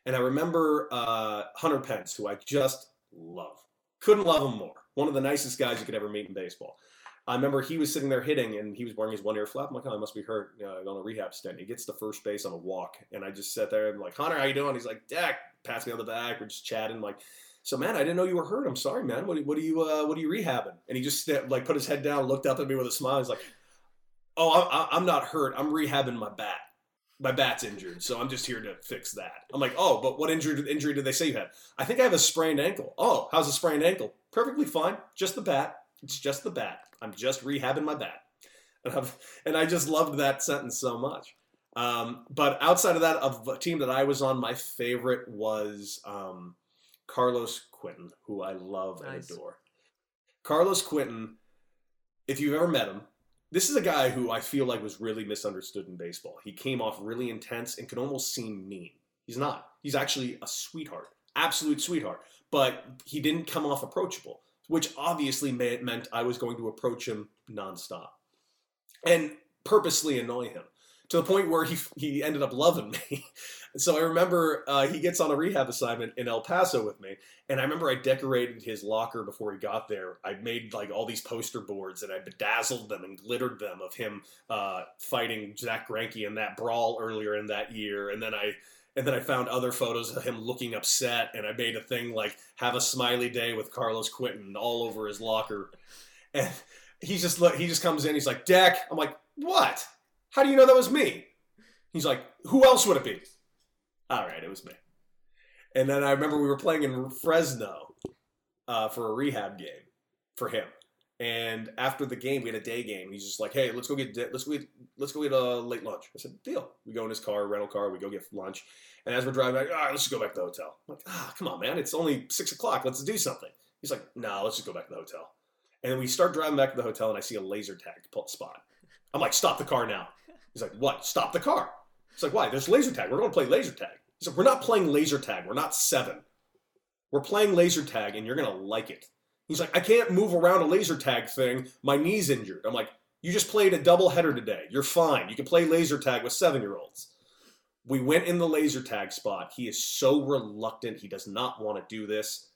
And I remember uh, Hunter Pence, who I just love. Couldn't love him more. One of the nicest guys you could ever meet in baseball. I remember he was sitting there hitting and he was wearing his one ear flap. I'm like, oh, I must be hurt know, on a rehab stint. He gets to first base on a walk. And I just sat there and like, Hunter, how you doing? He's like, Dak, pass me on the back. We're just chatting. Like, so man, I didn't know you were hurt. I'm sorry, man. What, what are you, uh, what are you rehabbing? And he just like put his head down, looked up at me with a smile. He's like, oh, I'm, I'm not hurt. I'm rehabbing my bat my bat's injured, so I'm just here to fix that. I'm like, oh, but what injury injury did they say you had? I think I have a sprained ankle. Oh, how's a sprained ankle? Perfectly fine. Just the bat. It's just the bat. I'm just rehabbing my bat. And, I've, and I just loved that sentence so much. Um, but outside of that, of a team that I was on, my favorite was um, Carlos Quentin, who I love nice. and adore. Carlos Quentin, if you've ever met him, this is a guy who I feel like was really misunderstood in baseball. He came off really intense and could almost seem mean. He's not. He's actually a sweetheart, absolute sweetheart. But he didn't come off approachable, which obviously meant I was going to approach him nonstop and purposely annoy him to the point where he he ended up loving me. so I remember uh, he gets on a rehab assignment in El Paso with me, and I remember I decorated his locker before he got there. I made like all these poster boards and I bedazzled them and glittered them of him uh, fighting Zack Greinke in that brawl earlier in that year, and then I. And then I found other photos of him looking upset, and I made a thing like "Have a smiley day with Carlos Quentin" all over his locker. And he's just he just comes in. He's like, "Deck." I'm like, "What?" How do you know that was me? He's like, Who else would it be? All right, it was me. And then I remember we were playing in Fresno uh, for a rehab game for him. And after the game, we had a day game. He's just like, "Hey, let's go get let's go get let's go get a late lunch." I said, "Deal." We go in his car, rental car. We go get lunch. And as we're driving back, all right, let's just go back to the hotel. I'm like, ah, come on, man, it's only six o'clock. Let's do something. He's like, no, nah, let's just go back to the hotel. And we start driving back to the hotel, and I see a laser tag spot. I'm like, stop the car now. He's like, what? Stop the car. He's like, why? There's laser tag. We're going to play laser tag. He's like, we're not playing laser tag. We're not seven. We're playing laser tag, and you're going to like it. He's like, I can't move around a laser tag thing. My knee's injured. I'm like, you just played a double header today. You're fine. You can play laser tag with seven year olds. We went in the laser tag spot. He is so reluctant. He does not want to do this.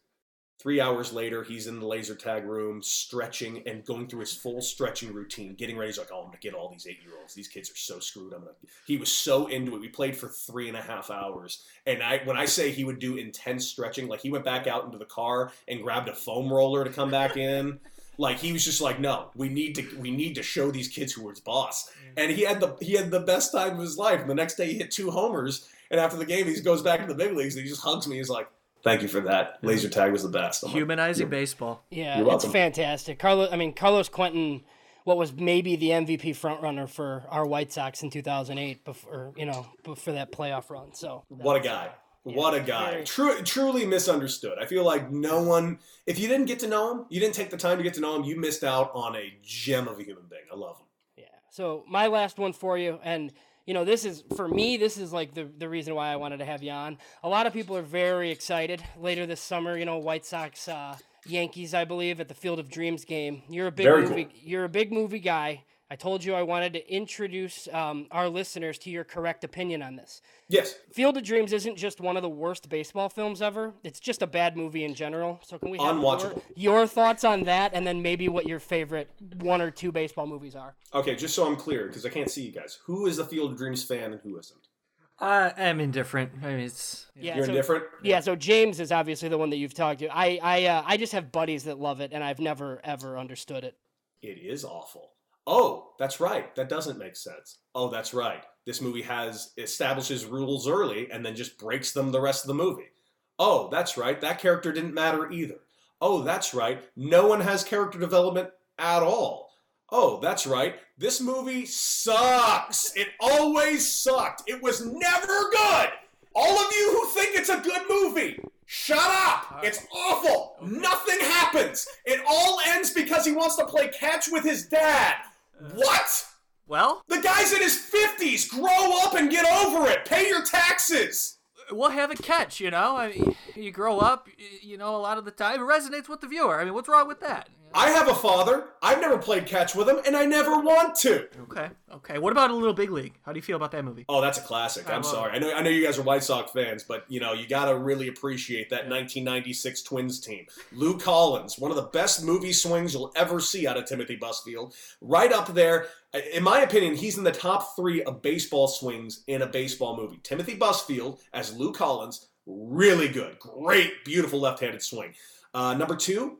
Three hours later, he's in the laser tag room, stretching and going through his full stretching routine, getting ready. He's like, "Oh, I'm gonna get all these eight year olds. These kids are so screwed." I'm like, he was so into it. We played for three and a half hours, and I when I say he would do intense stretching, like he went back out into the car and grabbed a foam roller to come back in. like he was just like, "No, we need to we need to show these kids who are his boss." And he had the he had the best time of his life. And the next day, he hit two homers. And after the game, he goes back to the big leagues and he just hugs me. He's like thank you for that. Laser tag was the best. I'm Humanizing like, baseball. Yeah, it's fantastic. Carlos, I mean Carlos Quentin, what was maybe the MVP frontrunner for our White Sox in 2008, before you know, for that playoff run. So what a guy. Yeah, what a guy. Very... True, truly misunderstood. I feel like no one, if you didn't get to know him, you didn't take the time to get to know him, you missed out on a gem of a human being. I love him. Yeah. So, my last one for you, and you know, this is for me. This is like the the reason why I wanted to have you on. A lot of people are very excited later this summer. You know, White Sox, uh, Yankees, I believe, at the Field of Dreams game. You're a big very movie. Cool. You're a big movie guy. I told you I wanted to introduce um, our listeners to your correct opinion on this. Yes. Field of Dreams isn't just one of the worst baseball films ever. It's just a bad movie in general. So can we have your, your, thoughts on that, and then maybe what your favorite one or two baseball movies are? Okay, just so I'm clear, because I can't see you guys. Who is a Field of Dreams fan and who isn't? Uh, I'm indifferent. I mean, it's yeah. You're so, indifferent. Yeah. So James is obviously the one that you've talked to. I I uh, I just have buddies that love it, and I've never ever understood it. It is awful. Oh, that's right. That doesn't make sense. Oh, that's right. This movie has establishes rules early and then just breaks them the rest of the movie. Oh, that's right. That character didn't matter either. Oh, that's right. No one has character development at all. Oh, that's right. This movie sucks. It always sucked. It was never good. All of you who think it's a good movie, shut up. Uh, it's awful. Nothing happens. It all ends because he wants to play catch with his dad. Uh, what? Well, the guy's in his 50s. Grow up and get over it. Pay your taxes. we'll have a catch. You know, I mean, you grow up, you know, a lot of the time it resonates with the viewer. I mean, what's wrong with that? I have a father. I've never played catch with him, and I never want to. Okay, okay. What about a little big league? How do you feel about that movie? Oh, that's a classic. I'm sorry. I know. I know you guys are White Sox fans, but you know you got to really appreciate that 1996 Twins team. Lou Collins, one of the best movie swings you'll ever see out of Timothy Busfield, right up there. In my opinion, he's in the top three of baseball swings in a baseball movie. Timothy Busfield as Lou Collins, really good, great, beautiful left-handed swing. Uh, number two,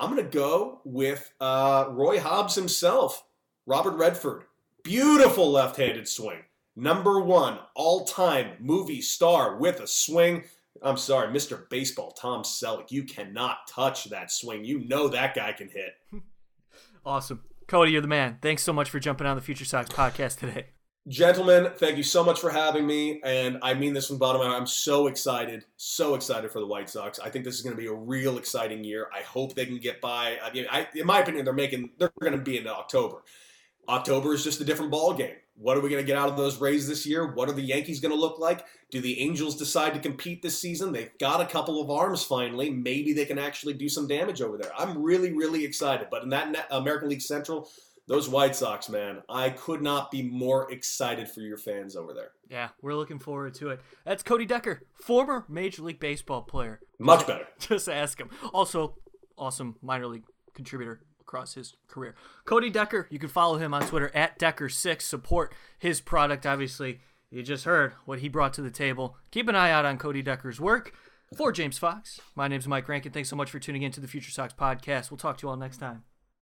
I'm going to go with uh, Roy Hobbs himself, Robert Redford. Beautiful left handed swing. Number one all time movie star with a swing. I'm sorry, Mr. Baseball, Tom Selleck. You cannot touch that swing. You know that guy can hit. awesome. Cody, you're the man. Thanks so much for jumping on the Future Sox podcast today. Gentlemen, thank you so much for having me. And I mean this from the bottom of my heart. I'm so excited, so excited for the White Sox. I think this is going to be a real exciting year. I hope they can get by. I mean, I, in my opinion, they're making, they're going to be in October. October is just a different ball game. What are we going to get out of those Rays this year? What are the Yankees going to look like? Do the Angels decide to compete this season? They've got a couple of arms finally. Maybe they can actually do some damage over there. I'm really, really excited. But in that American League Central, those White Sox, man, I could not be more excited for your fans over there. Yeah, we're looking forward to it. That's Cody Decker, former Major League Baseball player. Much better. Just ask him. Also, awesome minor league contributor across his career. Cody Decker, you can follow him on Twitter at Decker6. Support his product, obviously. You just heard what he brought to the table. Keep an eye out on Cody Decker's work. For James Fox, my name is Mike Rankin. Thanks so much for tuning in to the Future Sox podcast. We'll talk to you all next time.